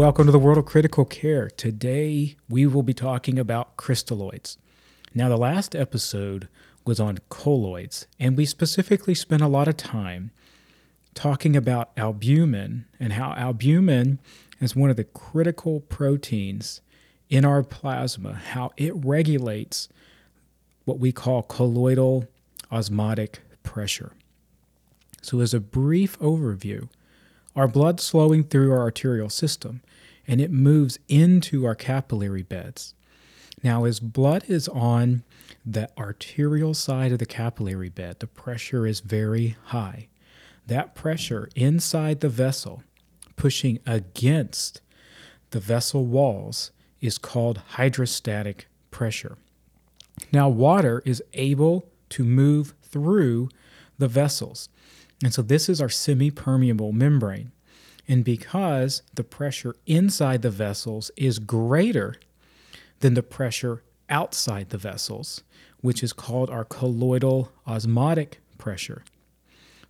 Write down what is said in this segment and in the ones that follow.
Welcome to the world of critical care. Today we will be talking about crystalloids. Now, the last episode was on colloids, and we specifically spent a lot of time talking about albumin and how albumin is one of the critical proteins in our plasma, how it regulates what we call colloidal osmotic pressure. So, as a brief overview, our blood flowing through our arterial system and it moves into our capillary beds. Now, as blood is on the arterial side of the capillary bed, the pressure is very high. That pressure inside the vessel, pushing against the vessel walls, is called hydrostatic pressure. Now, water is able to move through the vessels. And so this is our semi permeable membrane. And because the pressure inside the vessels is greater than the pressure outside the vessels, which is called our colloidal osmotic pressure.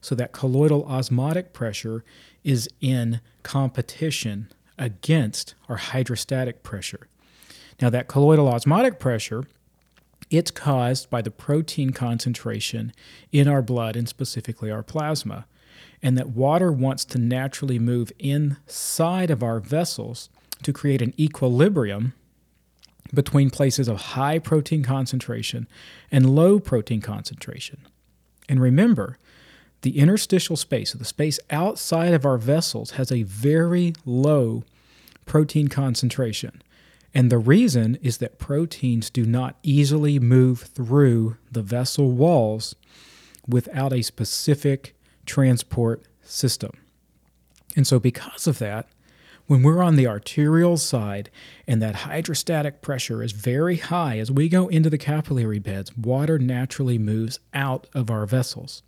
So that colloidal osmotic pressure is in competition against our hydrostatic pressure. Now, that colloidal osmotic pressure it's caused by the protein concentration in our blood and specifically our plasma, and that water wants to naturally move inside of our vessels to create an equilibrium between places of high protein concentration and low protein concentration. And remember, the interstitial space, the space outside of our vessels, has a very low protein concentration. And the reason is that proteins do not easily move through the vessel walls without a specific transport system. And so, because of that, when we're on the arterial side and that hydrostatic pressure is very high, as we go into the capillary beds, water naturally moves out of our vessels.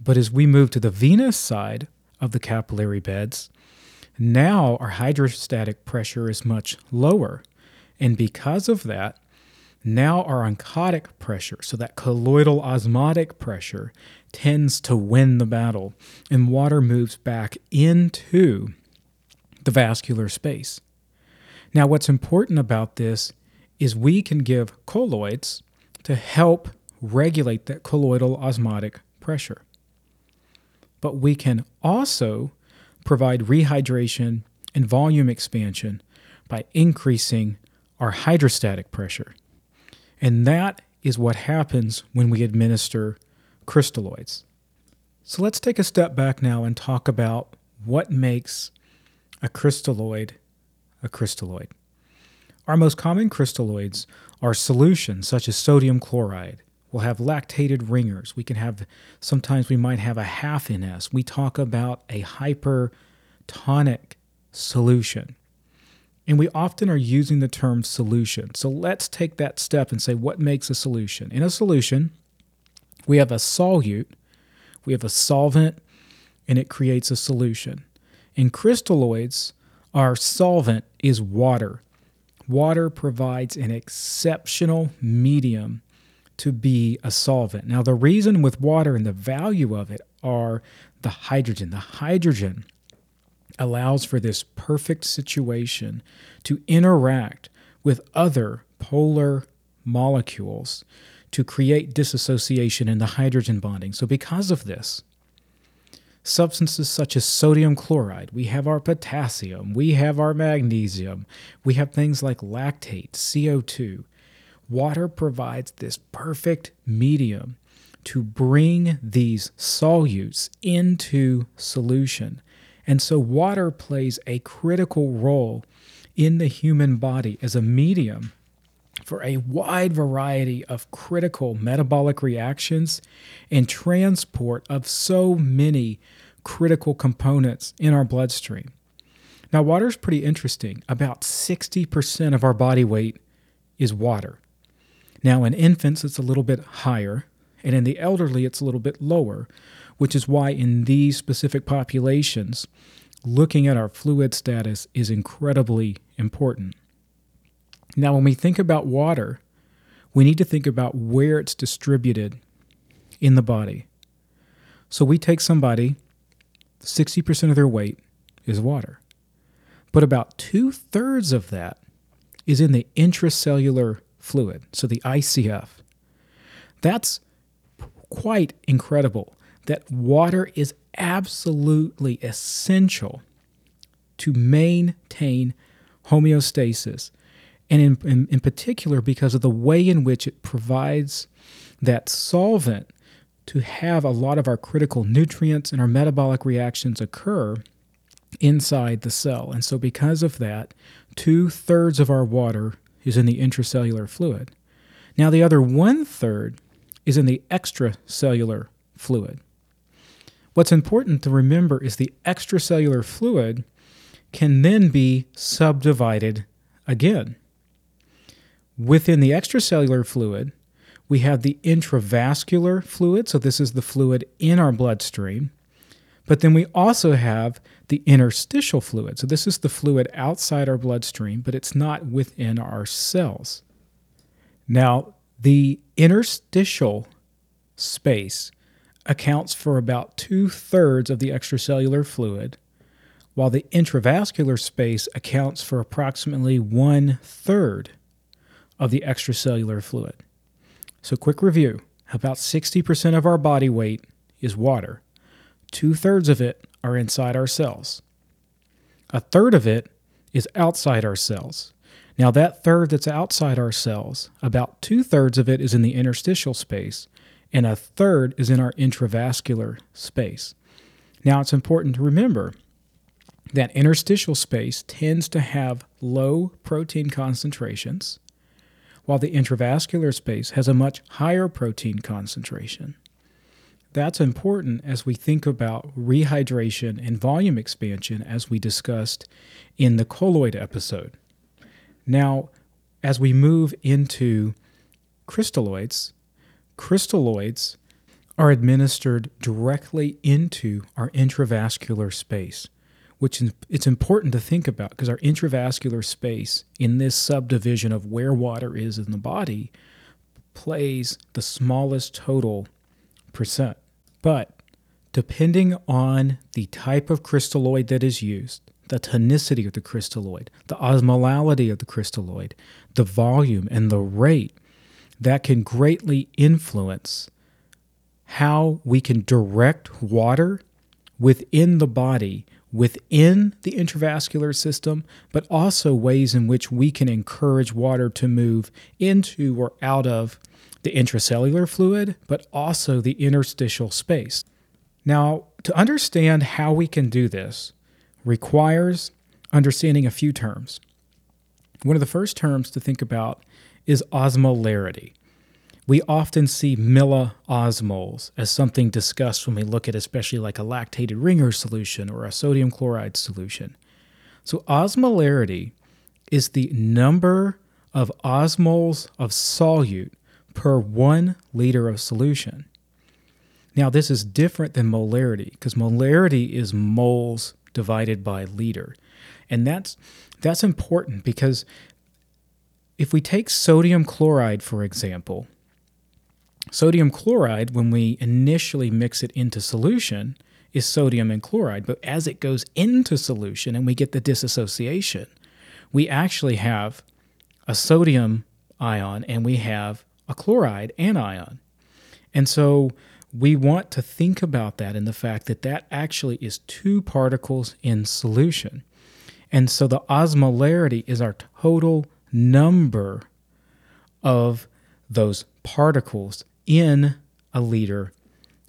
But as we move to the venous side of the capillary beds, now our hydrostatic pressure is much lower. And because of that, now our oncotic pressure, so that colloidal osmotic pressure, tends to win the battle, and water moves back into the vascular space. Now, what's important about this is we can give colloids to help regulate that colloidal osmotic pressure. But we can also provide rehydration and volume expansion by increasing our hydrostatic pressure. And that is what happens when we administer crystalloids. So let's take a step back now and talk about what makes a crystalloid a crystalloid. Our most common crystalloids are solutions such as sodium chloride, We'll have lactated ringers. We can have, sometimes we might have a half NS. We talk about a hypertonic solution. And we often are using the term solution. So let's take that step and say what makes a solution. In a solution, we have a solute, we have a solvent, and it creates a solution. In crystalloids, our solvent is water. Water provides an exceptional medium to be a solvent. Now, the reason with water and the value of it are the hydrogen. The hydrogen allows for this perfect situation to interact with other polar molecules to create dissociation in the hydrogen bonding. So, because of this, substances such as sodium chloride, we have our potassium, we have our magnesium, we have things like lactate, CO2 water provides this perfect medium to bring these solutes into solution. And so, water plays a critical role in the human body as a medium for a wide variety of critical metabolic reactions and transport of so many critical components in our bloodstream. Now, water is pretty interesting. About 60% of our body weight is water. Now, in infants, it's a little bit higher, and in the elderly, it's a little bit lower, which is why in these specific populations, looking at our fluid status is incredibly important. Now, when we think about water, we need to think about where it's distributed in the body. So we take somebody, 60% of their weight is water. but about two thirds of that is in the intracellular fluid, so the ICF. That's quite incredible that water is absolutely essential to maintain homeostasis, and in, in, in, particular because of the way in which it provides that solvent to have a lot of our critical nutrients and our metabolic reactions occur inside the cell. And so, because of that, two thirds of our water is in the intracellular fluid. Now, the other one third is in the extracellular fluid. What's important to remember is the extracellular fluid can then be subdivided again. Within the extracellular fluid, we have the intravascular fluid, so this is the fluid in our bloodstream. But then we also have the interstitial fluid. So this is the fluid outside our bloodstream, but it's not within our cells. Now, the interstitial space accounts for about two thirds of the extracellular fluid, while the intravascular space accounts for approximately one third of the extracellular fluid. So, quick review about 60% of our body weight is water, two thirds of it are inside our cells, a third of it is outside our cells. Now, that third that's outside our cells, about two thirds of it is in the interstitial space, and a third is in our intravascular space. Now, it's important to remember that interstitial space tends to have low protein concentrations, while the intravascular space has a much higher protein concentration. That's important as we think about rehydration and volume expansion, as we discussed in the colloid episode. Now, as we move into crystalloids, crystalloids are administered directly into our intravascular space, which it's important to think about because our intravascular space in this subdivision of where water is in the body plays the smallest total percent. But depending on the type of crystalloid that is used, the tonicity of the crystalloid, the osmolality of the crystalloid, the volume, and the rate that can greatly influence how we can direct water within the body, within the intravascular system, but also ways in which we can encourage water to move into or out of the intracellular fluid, but also the interstitial space. Now, to understand how we can do this requires understanding a few terms. One of the first terms to think about is osmolarity. We often see milliosmoles as something discussed when we look at especially like a lactated ringer solution or a sodium chloride solution. So osmolarity is the number of osmoles of solute per one liter of solution. Now, this is different than molarity because molarity is moles divided by liter. And that's, that's important because if we take sodium chloride, for example, sodium chloride, when we initially mix it into solution, is sodium and chloride. But as it goes into solution and we get the dissociation, we actually have a sodium ion and we have a chloride anion. And so we want to think about that in the fact that that actually is two particles in solution. And so the osmolarity is our total number of those particles in a liter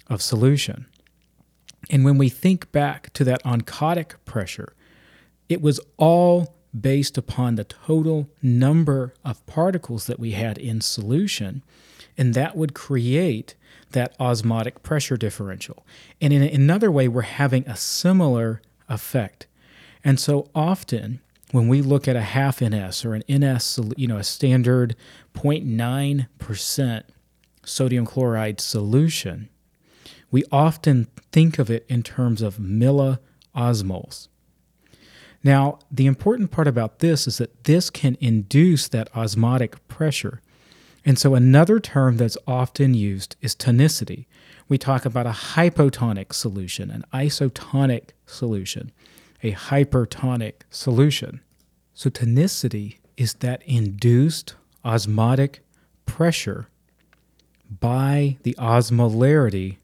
of solution. And when we think back to that oncotic pressure, it was all based upon the total number of particles that we had in solution, and that would create that osmotic pressure differential. And in another way, we're having a similar effect. And so often, when we look at a half NS or an NS, you know, a standard 0.9% sodium chloride solution, we often think of it in terms of milliosmoles. Now, the important part about this is that this can induce that osmotic pressure. And so, another term that's often used is tonicity. We talk about a hypotonic solution, an isotonic solution. A hypertonic solution. So, tonicity is that induced osmotic pressure by the osmolarity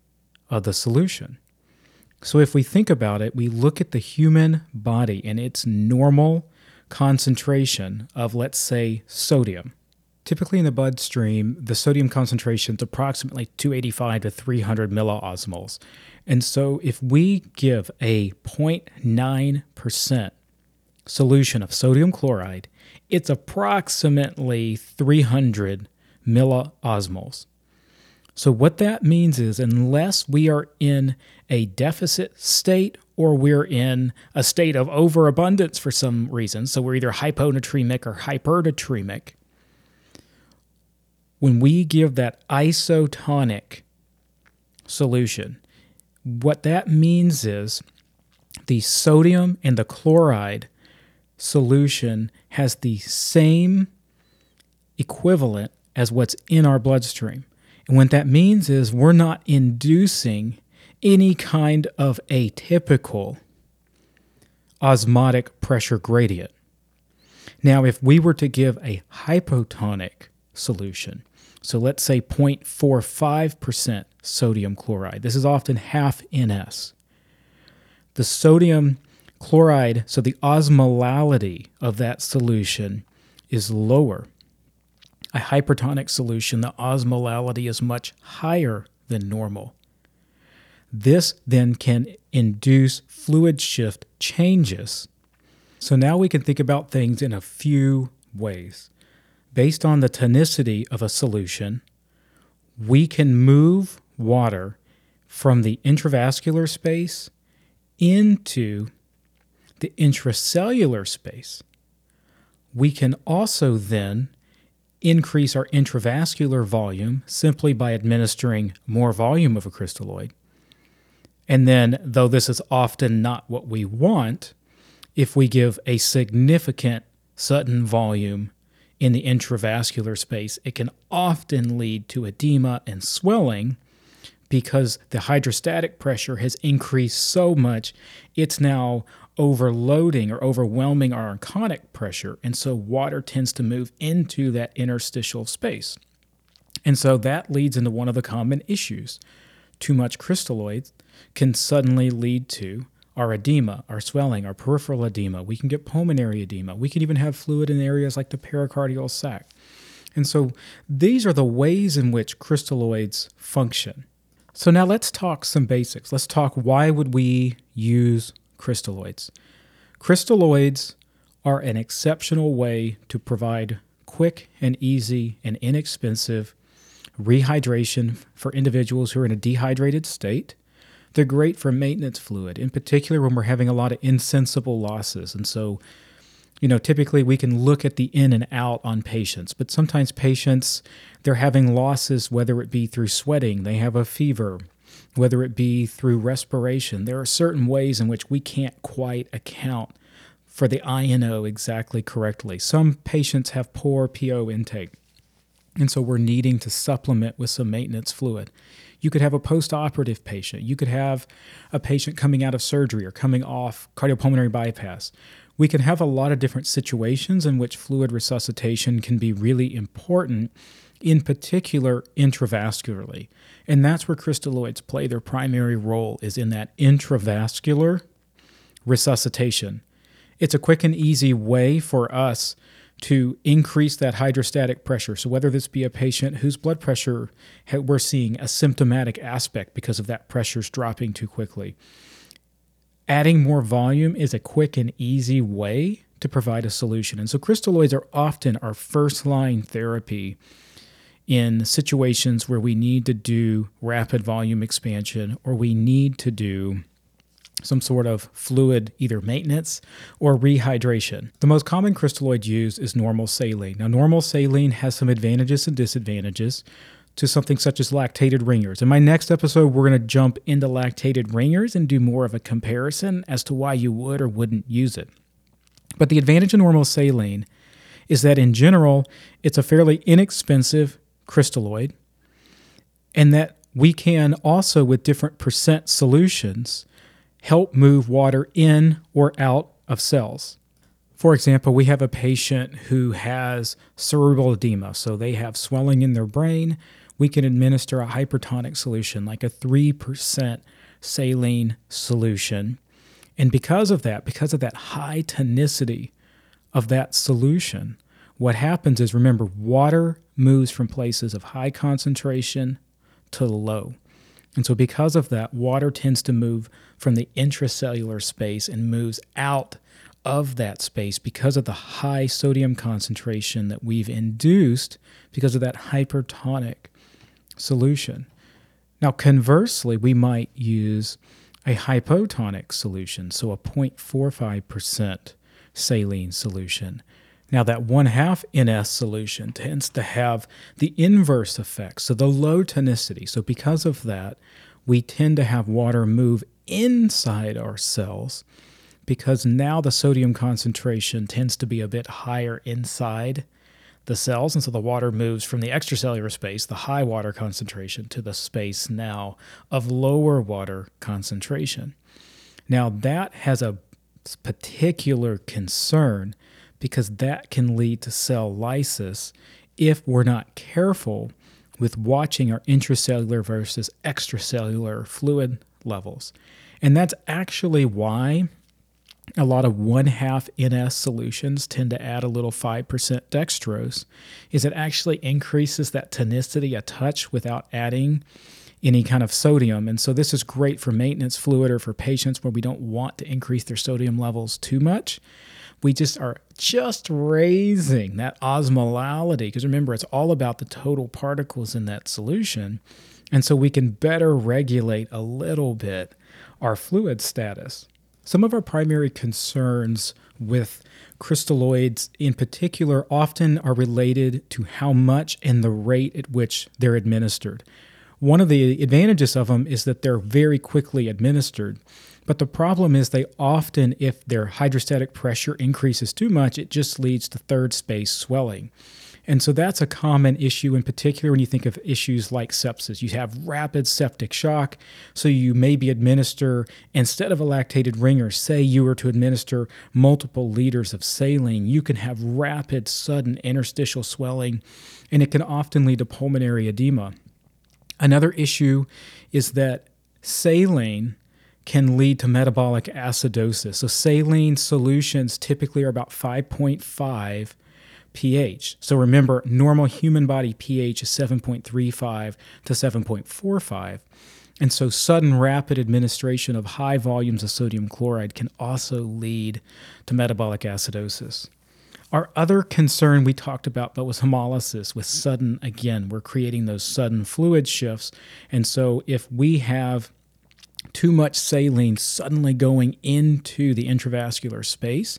of the solution. So, if we think about it, we look at the human body and its normal concentration of, let's say, sodium. Typically in the bloodstream, the sodium concentration is approximately 285 to 300 milliosmoles. And so if we give a 0.9% solution of sodium chloride, it's approximately 300 milliosmoles. So, what that means is, unless we are in a deficit state or we're in a state of overabundance for some reason, so we're either hyponatremic or hypernatremic, when we give that isotonic solution, what that means is the sodium and the chloride solution has the same equivalent as what's in our bloodstream. And what that means is we're not inducing any kind of atypical osmotic pressure gradient. Now, if we were to give a hypotonic solution, so let's say 0.45% sodium chloride, this is often half NS. The sodium chloride, so the osmolality of that solution is lower a hypertonic solution, the osmolality is much higher than normal. This then can induce fluid shift changes. So now we can think about things in a few ways. Based on the tonicity of a solution, we can move water from the intravascular space into the intracellular space. We can also then increase our intravascular volume simply by administering more volume of a crystalloid. And then, though this is often not what we want, if we give a significant sudden volume in the intravascular space, it can often lead to edema and swelling because the hydrostatic pressure has increased so much, it's now overloading or overwhelming our oncotic pressure. And so water tends to move into that interstitial space. And so that leads into one of the common issues. Too much crystalloids can suddenly lead to our edema, our swelling, our peripheral edema. We can get pulmonary edema. We can even have fluid in areas like the pericardial sac. And so these are the ways in which crystalloids function. So now let's talk some basics. Let's talk why would we use crystalloids. Crystalloids are an exceptional way to provide quick and easy and inexpensive rehydration for individuals who are in a dehydrated state. They're great for maintenance fluid, in particular when we're having a lot of insensible losses. And so, you know, typically we can look at the in and out on patients, but sometimes patients, they're having losses, whether it be through sweating, they have a fever, whether it be through respiration. There are certain ways in which we can't quite account for the INO exactly correctly. Some patients have poor PO intake, and so we're needing to supplement with some maintenance fluid. You could have a post-operative patient. You could have a patient coming out of surgery or coming off cardiopulmonary bypass. We can have a lot of different situations in which fluid resuscitation can be really important, in particular intravascularly. And that's where crystalloids play their primary role is in that intravascular resuscitation. It's a quick and easy way for us to increase that hydrostatic pressure. So, whether this be a patient whose blood pressure we're seeing a symptomatic aspect because of that pressure's dropping too quickly, adding more volume is a quick and easy way to provide a solution. And so, crystalloids are often our first line therapy in situations where we need to do rapid volume expansion or we need to do some sort of fluid, either maintenance or rehydration. The most common crystalloid used is normal saline. Now, normal saline has some advantages and disadvantages to something such as lactated ringers. In my next episode, we're going to jump into lactated ringers and do more of a comparison as to why you would or wouldn't use it. But the advantage of normal saline is that in general, it's a fairly inexpensive crystalloid, and that we can also, with different percent solutions, help move water in or out of cells. For example, we have a patient who has cerebral edema, so they have swelling in their brain. We can administer a hypertonic solution like a 3% saline solution. And because of that, because of that high tonicity of that solution, what happens is remember, water moves from places of high concentration to low. And so, because of that, water tends to move from the intracellular space and moves out of that space because of the high sodium concentration that we've induced because of that hypertonic solution. Now, conversely, we might use a hypotonic solution, so a 0.45% saline solution. Now, that one half NS solution tends to have the inverse effect, so the low tonicity. So, because of that, we tend to have water move inside our cells because now the sodium concentration tends to be a bit higher inside the cells. And so the water moves from the extracellular space, the high water concentration, to the space now of lower water concentration. Now, that has a particular concern because that can lead to cell lysis if we're not careful with watching our intracellular versus extracellular fluid levels. And that's actually why a lot of one half NS solutions tend to add a little 5% dextrose, is it actually increases that tonicity a touch without adding any kind of sodium. And so this is great for maintenance fluid or for patients where we don't want to increase their sodium levels too much. We just are just raising that osmolality because remember, it's all about the total particles in that solution. And so we can better regulate a little bit our fluid status. Some of our primary concerns with crystalloids in particular often are related to how much and the rate at which they're administered. One of the advantages of them is that they're very quickly administered. But the problem is they often, if their hydrostatic pressure increases too much, it just leads to third space swelling. And so that's a common issue, in particular when you think of issues like sepsis. You have rapid septic shock, so you maybe administer, instead of a lactated ringer, say you were to administer multiple liters of saline, you can have rapid, sudden interstitial swelling, and it can often lead to pulmonary edema. Another issue is that saline can lead to metabolic acidosis. So, saline solutions typically are about 5.5 pH. So, remember, normal human body pH is 7.35 to 7.45. And so, sudden rapid administration of high volumes of sodium chloride can also lead to metabolic acidosis. Our other concern we talked about, but was hemolysis with sudden, again, we're creating those sudden fluid shifts. And so, if we have too much saline suddenly going into the intravascular space,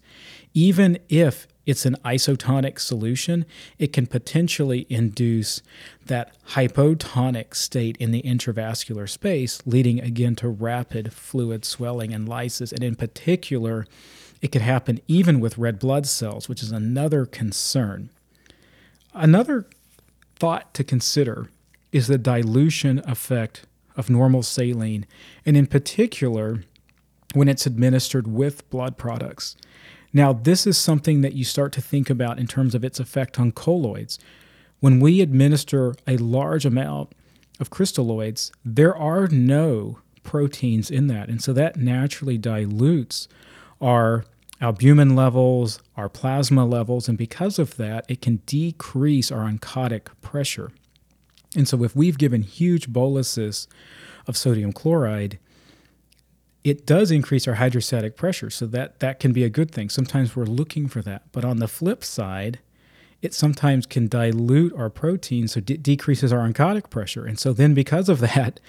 even if it's an isotonic solution, it can potentially induce that hypotonic state in the intravascular space, leading again to rapid fluid swelling and lysis. And in particular, it could happen even with red blood cells, which is another concern. Another thought to consider is the dilution effect of normal saline, and in particular, when it's administered with blood products. Now, this is something that you start to think about in terms of its effect on colloids. When we administer a large amount of crystalloids, there are no proteins in that. And so that naturally dilutes our albumin levels, our plasma levels, and because of that, it can decrease our oncotic pressure. And so, if we've given huge boluses of sodium chloride, it does increase our hydrostatic pressure. So, that, that can be a good thing. Sometimes we're looking for that. But on the flip side, it sometimes can dilute our protein, so it decreases our oncotic pressure. And so, then because of that,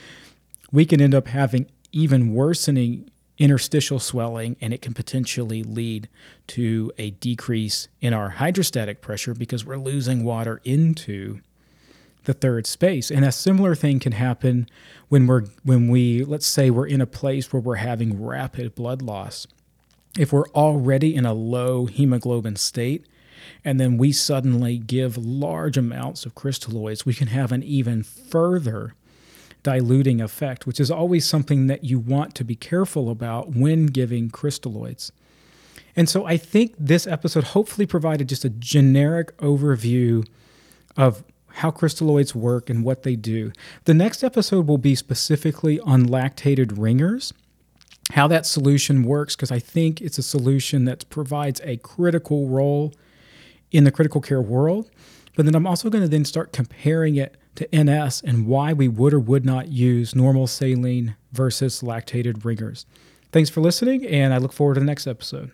we can end up having even worsening interstitial swelling, and it can potentially lead to a decrease in our hydrostatic pressure because we're losing water into the third space. And a similar thing can happen when we're when we let's say we're in a place where we're having rapid blood loss. If we're already in a low hemoglobin state and then we suddenly give large amounts of crystalloids, we can have an even further diluting effect, which is always something that you want to be careful about when giving crystalloids. And so I think this episode hopefully provided just a generic overview of how crystalloids work and what they do. The next episode will be specifically on lactated ringers, how that solution works, because I think it's a solution that provides a critical role in the critical care world. But then I'm also going to then start comparing it to NS and why we would or would not use normal saline versus lactated ringers. Thanks for listening, and I look forward to the next episode.